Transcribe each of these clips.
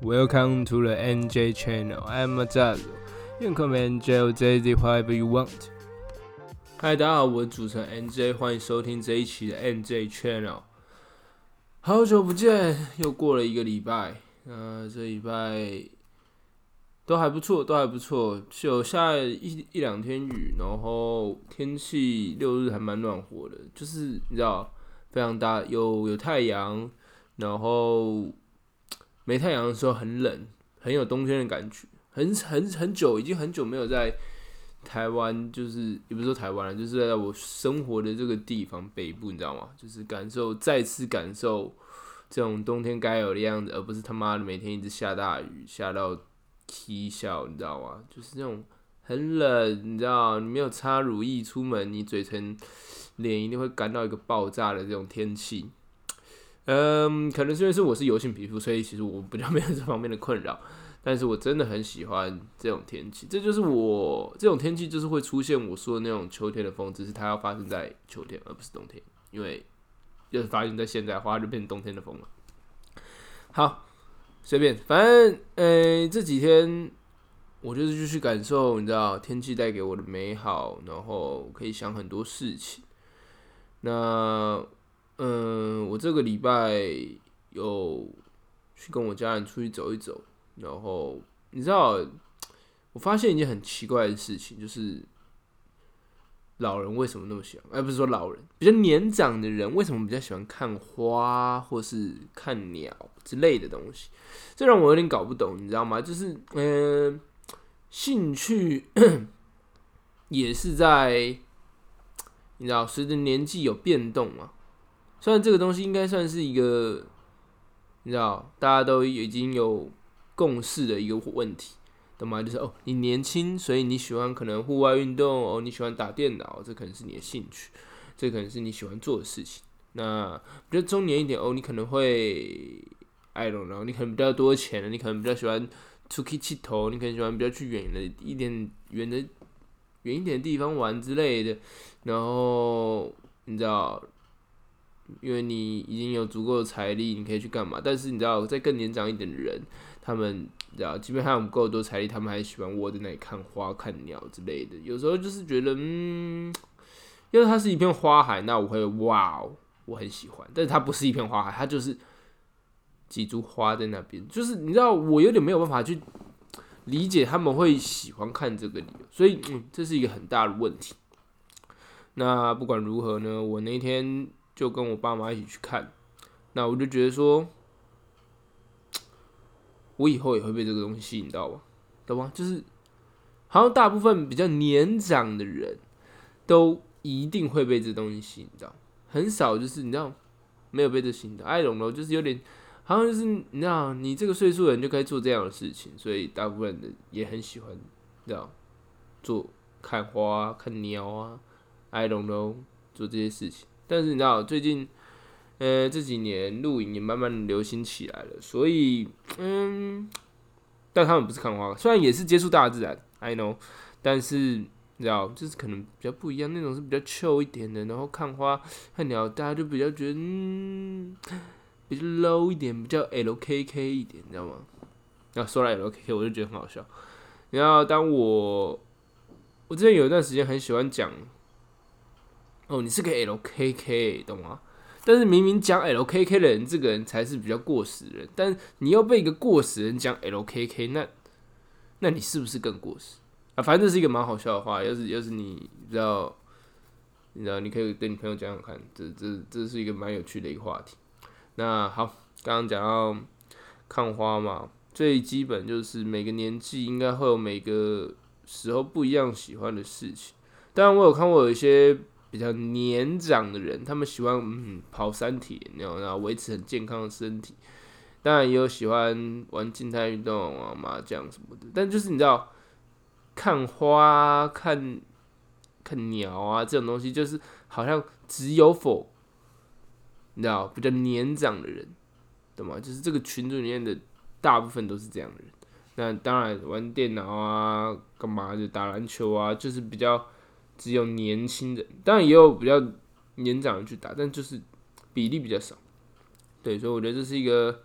Welcome to the NJ Channel. I'm Azal. You can call me NJ or JZ whatever you want. 嗨，大家好，我是主持人 NJ，欢迎收听这一期的 NJ Channel。好久不见，又过了一个礼拜。呃，这礼拜都还不错，都还不错，有下一一两天雨，然后天气六日还蛮暖和的，就是你知道非常大，有有太阳，然后没太阳的时候很冷，很有冬天的感觉，很很很久，已经很久没有在台湾，就是也不是说台湾了，就是在我生活的这个地方北部，你知道吗？就是感受再次感受这种冬天该有的样子，而不是他妈的每天一直下大雨，下到啼笑，你知道吗？就是那种很冷，你知道，你没有擦乳液出门，你嘴唇、脸一定会干到一个爆炸的这种天气。嗯，可能是因为是我是油性皮肤，所以其实我比较没有这方面的困扰。但是我真的很喜欢这种天气，这就是我这种天气就是会出现我说的那种秋天的风，只是它要发生在秋天而不是冬天，因为要是发生在现在的话，就变成冬天的风了。好，随便，反正呃这几天我就是继续感受，你知道天气带给我的美好，然后可以想很多事情。那嗯，我这个礼拜有去跟我家人出去走一走，然后你知道，我发现一件很奇怪的事情，就是老人为什么那么喜欢？而不是说老人比较年长的人为什么比较喜欢看花或是看鸟之类的东西？这让我有点搞不懂，你知道吗？就是嗯，兴趣也是在你知道随着年纪有变动嘛。虽然这个东西应该算是一个你知道大家都已经有共识的一个问题，懂吗？就是哦，你年轻，所以你喜欢可能户外运动哦，你喜欢打电脑，这可能是你的兴趣，这可能是你喜欢做的事情。那比较中年一点哦，你可能会，I don't know，你可能比较多钱了，你可能比较喜欢出去气头，你可能喜欢比较去远的一点远的远一点的地方玩之类的。然后你知道。因为你已经有足够的财力，你可以去干嘛？但是你知道，在更年长一点的人，他们知道，即便他们够多财力，他们还喜欢窝在那里看花、看鸟之类的。有时候就是觉得，嗯，因为它是一片花海，那我会哇哦，我很喜欢。但是它不是一片花海，它就是几株花在那边。就是你知道，我有点没有办法去理解他们会喜欢看这个理由，所以嗯，这是一个很大的问题。那不管如何呢，我那天。就跟我爸妈一起去看，那我就觉得说，我以后也会被这个东西吸引到吧，懂吗？就是好像大部分比较年长的人都一定会被这东西吸引到，很少就是你知道没有被这吸引到。爱龙咯，就是有点好像就是你知道，你这个岁数的人就该做这样的事情，所以大部分的也很喜欢，知道做看花、看鸟啊，爱龙咯，做这些事情。但是你知道，最近，呃，这几年露营也慢慢流行起来了，所以，嗯，但他们不是看花，虽然也是接触大自然，I know，但是你知道，就是可能比较不一样，那种是比较俏一点的，然后看花看鸟，大家就比较觉得，嗯，比较 low 一点，比较 LKK 一点，你知道吗？那说来 LKK，我就觉得很好笑。然后当我，我之前有一段时间很喜欢讲。哦，你是个 LKK，懂吗？但是明明讲 LKK 的人，这个人才是比较过时的人。但你要被一个过时人讲 LKK，那那你是不是更过时啊？反正这是一个蛮好笑的话。要是要是你知道，你知道，你可以跟你朋友讲讲看，这这这是一个蛮有趣的一个话题。那好，刚刚讲到看花嘛，最基本就是每个年纪应该会有每个时候不一样喜欢的事情。当然，我有看过有一些。比较年长的人，他们喜欢嗯跑山体，然后然后维持很健康的身体。当然也有喜欢玩静态运动啊，麻将什么的。但就是你知道，看花、看看鸟啊这种东西，就是好像只有否，你知道比较年长的人，懂吗？就是这个群组里面的大部分都是这样的人。那当然玩电脑啊，干嘛就打篮球啊，就是比较。只有年轻人，当然也有比较年长的去打，但就是比例比较少。对，所以我觉得这是一个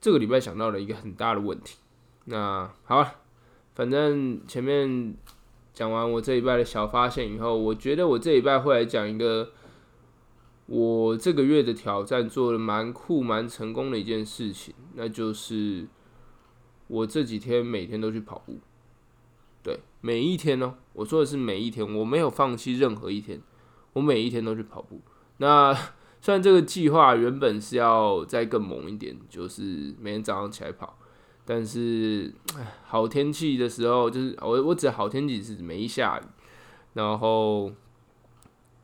这个礼拜想到了一个很大的问题。那好了，反正前面讲完我这一拜的小发现以后，我觉得我这一拜会来讲一个我这个月的挑战做的蛮酷、蛮成功的一件事情，那就是我这几天每天都去跑步。每一天呢，我说的是每一天，我没有放弃任何一天，我每一天都去跑步。那 虽然这个计划原本是要再更猛一点，就是每天早上起来跑，但是好天气的时候，就是我我指好天气是没下雨，然后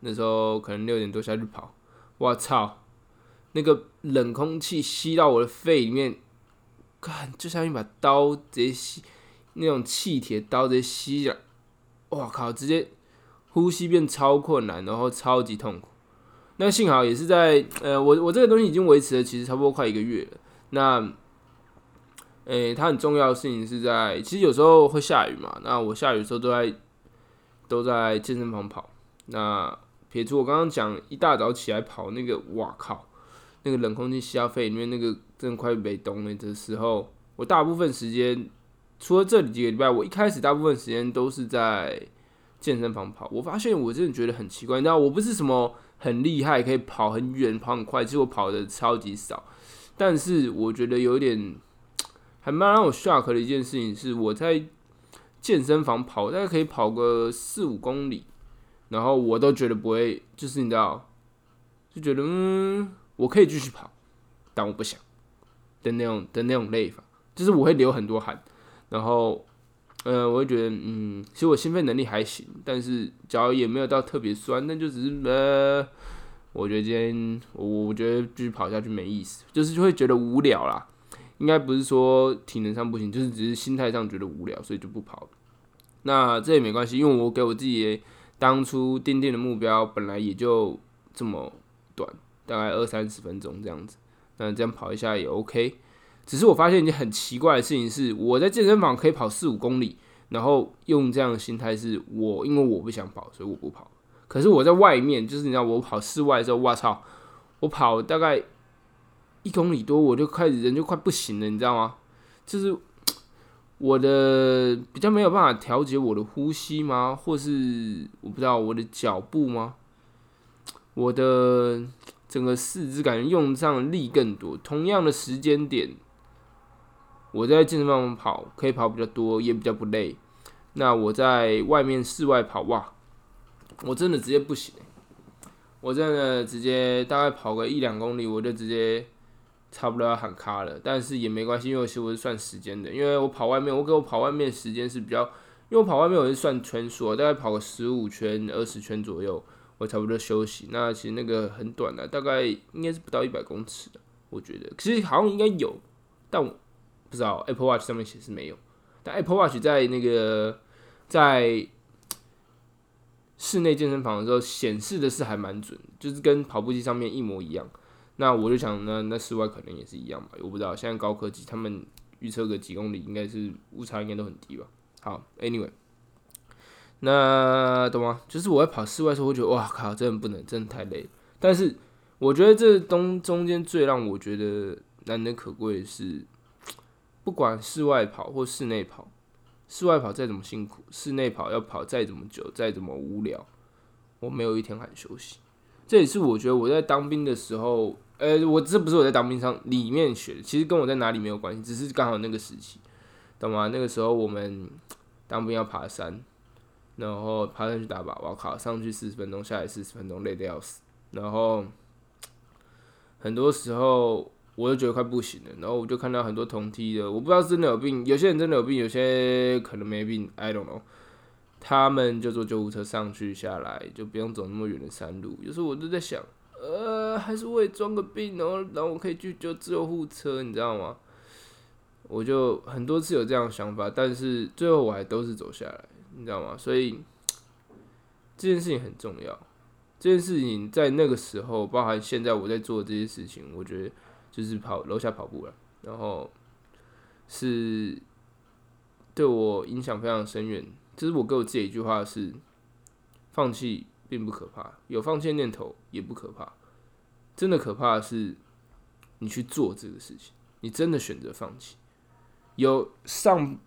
那时候可能六点多下去跑，我操，那个冷空气吸到我的肺里面，看就像一把刀直接吸。那种气铁刀直接吸了，哇靠！直接呼吸变超困难，然后超级痛苦。那幸好也是在呃，我我这个东西已经维持了，其实差不多快一个月了。那，诶，它很重要的事情是在，其实有时候会下雨嘛。那我下雨的时候都在都在健身房跑。那撇除我刚刚讲一大早起来跑那个，哇靠！那个冷空气吸到肺里面，那个真的快被冻了的时候，我大部分时间。除了这几个礼拜，我一开始大部分时间都是在健身房跑。我发现我真的觉得很奇怪，你知道，我不是什么很厉害，可以跑很远、跑很快，其实我跑的超级少。但是我觉得有点还蛮让我 shock 的一件事情是，我在健身房跑，大概可以跑个四五公里，然后我都觉得不会，就是你知道，就觉得嗯，我可以继续跑，但我不想的那种的那种累法，就是我会流很多汗。然后，呃，我会觉得，嗯，其实我心肺能力还行，但是脚也没有到特别酸，那就只是，呃，我觉得今天我我觉得继续跑下去没意思，就是就会觉得无聊啦。应该不是说体能上不行，就是只是心态上觉得无聊，所以就不跑。那这也没关系，因为我给我自己当初定定的目标本来也就这么短，大概二三十分钟这样子，那这样跑一下也 OK。只是我发现一件很奇怪的事情是，我在健身房可以跑四五公里，然后用这样的心态是我因为我不想跑，所以我不跑。可是我在外面，就是你知道，我跑室外的时候，我操，我跑大概一公里多，我就开始人就快不行了，你知道吗？就是我的比较没有办法调节我的呼吸吗？或是我不知道我的脚步吗？我的整个四肢感觉用上力更多，同样的时间点。我在健身房跑可以跑比较多，也比较不累。那我在外面室外跑哇，我真的直接不行我真的直接大概跑个一两公里，我就直接差不多要喊卡了。但是也没关系，因为其实我是算时间的，因为我跑外面，我给我跑外面时间是比较，因为我跑外面我是算圈数，大概跑个十五圈、二十圈左右，我差不多休息。那其实那个很短的，大概应该是不到一百公尺的，我觉得。其实好像应该有，但我。不知道 Apple Watch 上面显示没有，但 Apple Watch 在那个在室内健身房的时候显示的是还蛮准，就是跟跑步机上面一模一样。那我就想，那那室外可能也是一样吧？我不知道，现在高科技，他们预测个几公里，应该是误差应该都很低吧？好，Anyway，那懂吗？就是我在跑室外的时候，我觉得哇靠，真的不能，真的太累。但是我觉得这东中间最让我觉得难能可贵的是。不管室外跑或室内跑，室外跑再怎么辛苦，室内跑要跑再怎么久，再怎么无聊，我没有一天敢休息。这也是我觉得我在当兵的时候，呃，我这不是我在当兵上里面学的，其实跟我在哪里没有关系，只是刚好那个时期，懂吗？那个时候我们当兵要爬山，然后爬上去打靶，我靠，上去四十分钟，下来四十分钟，累得要死，然后很多时候。我就觉得快不行了，然后我就看到很多同梯的，我不知道真的有病，有些人真的有病，有些可能没病，I don't know。他们就坐救护车上去下来，就不用走那么远的山路。有时候我都在想，呃，还是我也装个病，然后然后我可以去救救护车，你知道吗？我就很多次有这样的想法，但是最后我还都是走下来，你知道吗？所以这件事情很重要，这件事情在那个时候，包含现在我在做这些事情，我觉得。就是跑楼下跑步了，然后是对我影响非常深远。就是我给我自己一句话是：放弃并不可怕，有放弃念头也不可怕。真的可怕的是你去做这个事情。你真的选择放弃。有上，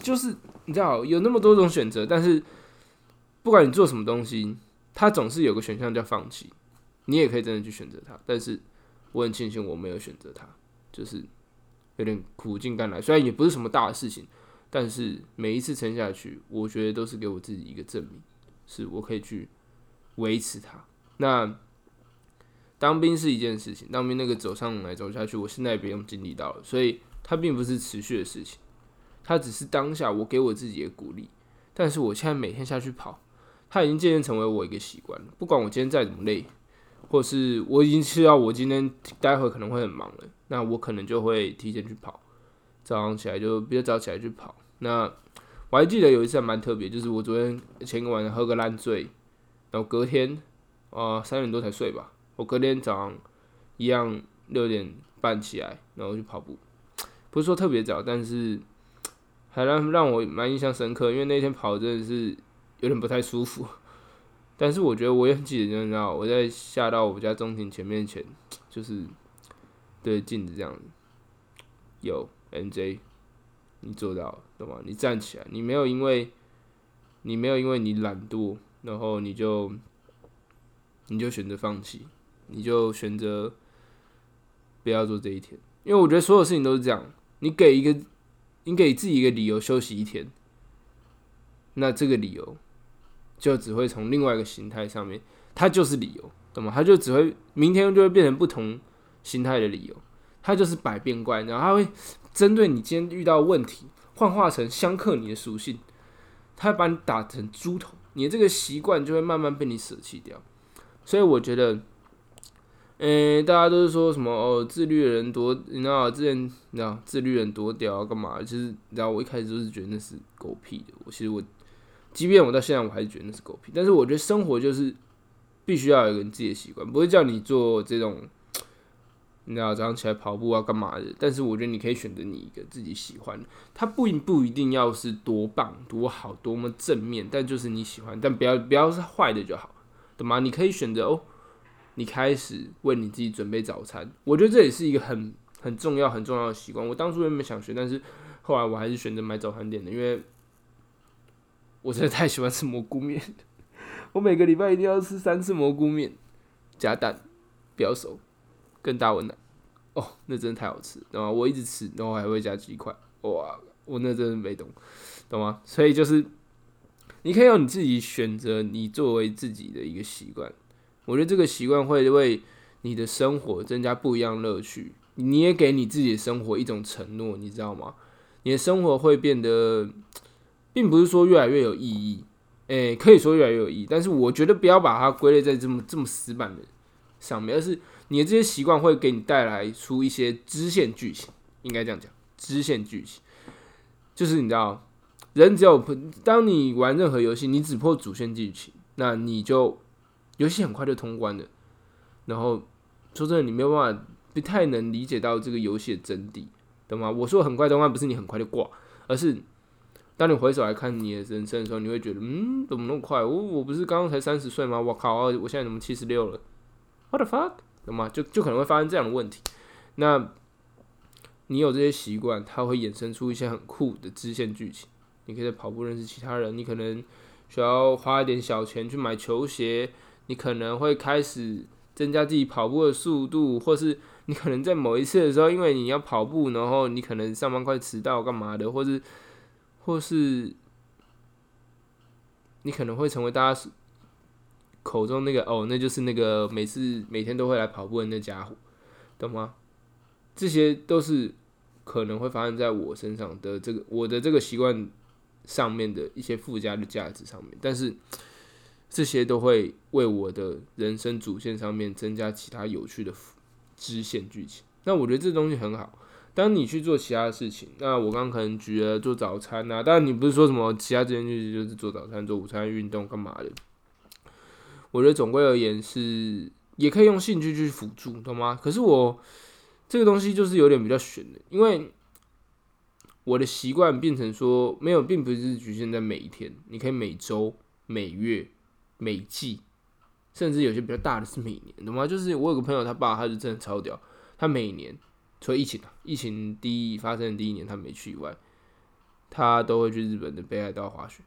就是你知道有那么多种选择，但是不管你做什么东西，它总是有个选项叫放弃。你也可以真的去选择它，但是我很庆幸我没有选择它，就是有点苦尽甘来。虽然也不是什么大的事情，但是每一次撑下去，我觉得都是给我自己一个证明，是我可以去维持它。那当兵是一件事情，当兵那个走上来走下去，我现在也不用经历到了，所以它并不是持续的事情，它只是当下我给我自己的鼓励。但是我现在每天下去跑，它已经渐渐成为我一个习惯了。不管我今天再怎么累。或是我已经知道我今天待会可能会很忙了，那我可能就会提前去跑，早上起来就比较早起来去跑。那我还记得有一次还蛮特别，就是我昨天前个晚上喝个烂醉，然后隔天啊三点多才睡吧，我隔天早上一样六点半起来，然后去跑步，不是说特别早，但是还让让我蛮印象深刻，因为那天跑真的是有点不太舒服。但是我觉得我也很记得，你知道，我在下到我家中庭前面前，就是对镜子这样子，有 NJ，你做到了，懂吗？你站起来，你没有因为，你没有因为你懒惰，然后你就，你就选择放弃，你就选择不要做这一天，因为我觉得所有事情都是这样，你给一个，你给自己一个理由休息一天，那这个理由。就只会从另外一个形态上面，它就是理由，懂吗？它就只会明天就会变成不同形态的理由，它就是百变怪，然后它会针对你今天遇到问题，幻化成相克你的属性，它会把你打成猪头，你的这个习惯就会慢慢被你舍弃掉。所以我觉得，嗯，大家都是说什么哦，自律的人多，你知道之前你知道自律人多屌干嘛？其实你知道我一开始都是觉得那是狗屁的，我其实我。即便我到现在，我还是觉得那是狗屁。但是我觉得生活就是必须要有一个自己的习惯，不会叫你做这种，你知道早上起来跑步啊干嘛的。但是我觉得你可以选择你一个自己喜欢的，它不不一定要是多棒、多好、多么正面，但就是你喜欢，但不要不要是坏的就好，懂吗？你可以选择哦，你开始为你自己准备早餐。我觉得这也是一个很很重要、很重要的习惯。我当初原本想学，但是后来我还是选择买早餐店的，因为。我真的太喜欢吃蘑菇面，我每个礼拜一定要吃三次蘑菇面，加蛋，不要熟，跟大文奶，哦，那真的太好吃，懂吗？我一直吃，然后还会加鸡块，哇，我那真的没懂，懂吗？所以就是你可以用你自己选择，你作为自己的一个习惯，我觉得这个习惯会为你的生活增加不一样乐趣，你也给你自己的生活一种承诺，你知道吗？你的生活会变得。并不是说越来越有意义，诶，可以说越来越有意义，但是我觉得不要把它归类在这么这么死板的上面，而是你的这些习惯会给你带来出一些支线剧情，应该这样讲，支线剧情就是你知道，人只有当你玩任何游戏，你只破主线剧情，那你就游戏很快就通关了。然后说真的，你没有办法，不太能理解到这个游戏的真谛，懂吗？我说很快通关，不是你很快就挂，而是。当你回首来看你的人生的时候，你会觉得，嗯，怎么那么快？我我不是刚刚才三十岁吗？我靠，我现在怎么七十六了？What the fuck？懂吗？就就可能会发生这样的问题。那你有这些习惯，它会衍生出一些很酷的支线剧情。你可以在跑步认识其他人，你可能需要花一点小钱去买球鞋，你可能会开始增加自己跑步的速度，或是你可能在某一次的时候，因为你要跑步，然后你可能上班快迟到干嘛的，或是。或是你可能会成为大家口中那个哦，那就是那个每次每天都会来跑步的那家伙，懂吗？这些都是可能会发生在我身上的这个我的这个习惯上面的一些附加的价值上面，但是这些都会为我的人生主线上面增加其他有趣的支线剧情。那我觉得这东西很好。当你去做其他的事情，那我刚刚可能举了做早餐呐，当然你不是说什么其他这件事情就是做早餐、做午餐、运动干嘛的。我觉得总归而言是也可以用兴趣去辅助，懂吗？可是我这个东西就是有点比较悬的，因为我的习惯变成说没有，并不是局限在每一天，你可以每周、每月、每季，甚至有些比较大的是每年，懂吗？就是我有个朋友，他爸他是真的超屌，他每年。除了疫情啊，疫情第一发生的第一年他没去以外，他都会去日本的北海道滑雪。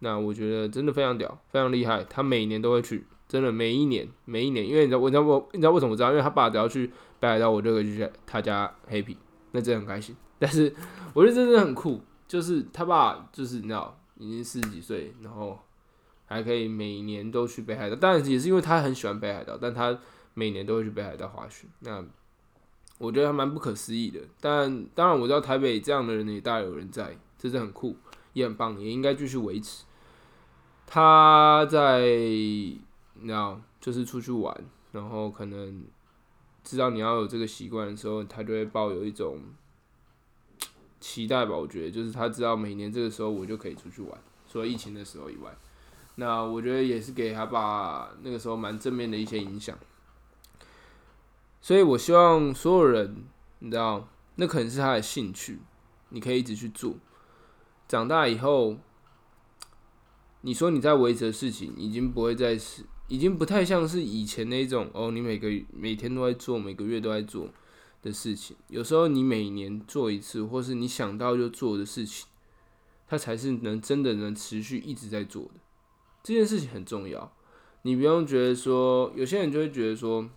那我觉得真的非常屌，非常厉害。他每年都会去，真的每一年每一年，因为你知道，你知道我你知道为什么知道？因为他爸只要去北海道，我就可以去他家 happy，那真的很开心。但是我觉得真的很酷，就是他爸就是你知道已经四十几岁，然后还可以每年都去北海道。当然也是因为他很喜欢北海道，但他每年都会去北海道滑雪。那我觉得还蛮不可思议的。但当然我知道台北这样的人也大有人在，这是很酷，也很棒，也应该继续维持。他在你知道就是出去玩，然后可能知道你要有这个习惯的时候，他就会抱有一种期待吧。我觉得就是他知道每年这个时候我就可以出去玩，除了疫情的时候以外，那我觉得也是给他爸那个时候蛮正面的一些影响。所以我希望所有人，你知道，那可能是他的兴趣，你可以一直去做。长大以后。你说你在维持的事情，已经不会再是，已经不太像是以前那种哦，你每个每天都在做，每个月都在做的事情。有时候你每年做一次，或是你想到就做的事情，它才是能真的能持续一直在做的。这件事情很重要，你不用觉得说，有些人就会觉得说，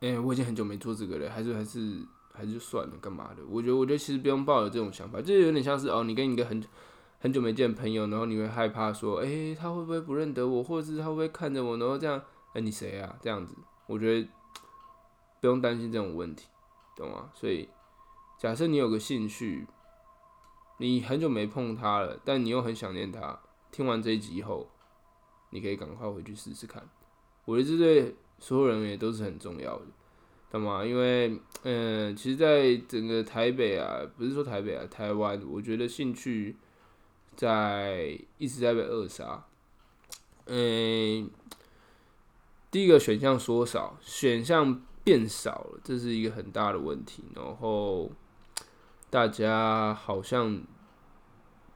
哎，我已经很久没做这个了，还是还是还是算了，干嘛的？我觉得，我觉得其实不用抱有这种想法，就是有点像是哦，你跟一个很。很久没见朋友，然后你会害怕说，哎，他会不会不认得我，或者是他会不会看着我，然后这样，哎，你谁啊？这样子，我觉得不用担心这种问题，懂吗？所以，假设你有个兴趣，你很久没碰它了，但你又很想念它，听完这一集以后，你可以赶快回去试试看。我觉得这对所有人也都是很重要的，懂吗？因为，嗯，其实，在整个台北啊，不是说台北啊，台湾，我觉得兴趣。在一直在被扼杀，嗯，第一个选项缩少，选项变少了，这是一个很大的问题。然后大家好像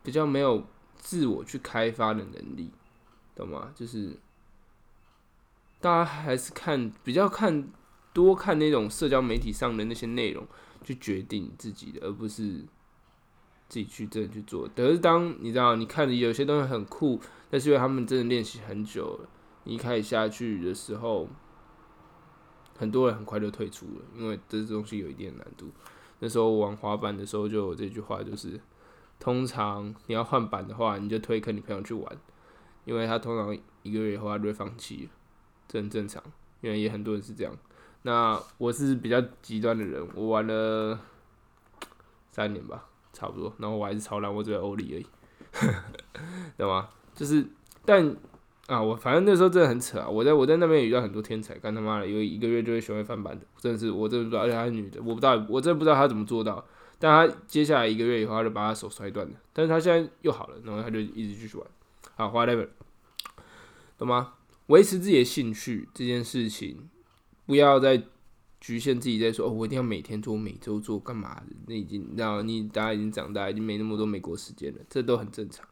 比较没有自我去开发的能力，懂吗？就是大家还是看比较看多看那种社交媒体上的那些内容去决定自己的，而不是。自己去真的去做，可是当你知道你看的有些东西很酷，但是因为他们真的练习很久了，你一开始下去的时候，很多人很快就退出了，因为这东西有一定的难度。那时候玩滑板的时候就有这句话，就是通常你要换板的话，你就推跟你朋友去玩，因为他通常一个月以后他就会放弃了，这很正常，因为也很多人是这样。那我是比较极端的人，我玩了三年吧。差不多，然后我还是超烂，我只有欧里而已，懂吗？就是，但啊，我反正那时候真的很扯啊！我在我在那边遇到很多天才，干他妈的，因为一个月就会学会翻版的，真的是我真的不知道，而且她是女的，我不知道，我真的不知道她怎么做到。但她接下来一个月以后，她就把她手摔断了，但是她现在又好了，然后她就一直继续玩。好，whatever，懂吗？维持自己的兴趣这件事情，不要再。局限自己在说哦，我一定要每天做，每周做，干嘛的？那已经，然后你大家已经长大，已经没那么多美国时间了，这都很正常，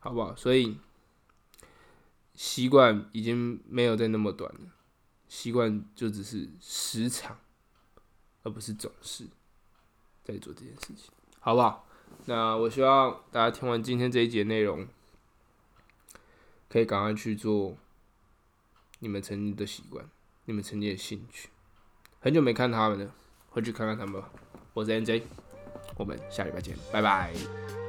好不好？所以习惯已经没有在那么短了，习惯就只是时长，而不是总是在做这件事情，好不好？那我希望大家听完今天这一节内容，可以赶快去做你们曾经的习惯，你们曾经的兴趣。很久没看他们了，回去看看他们吧。我是 NJ，我们下礼拜见，拜拜。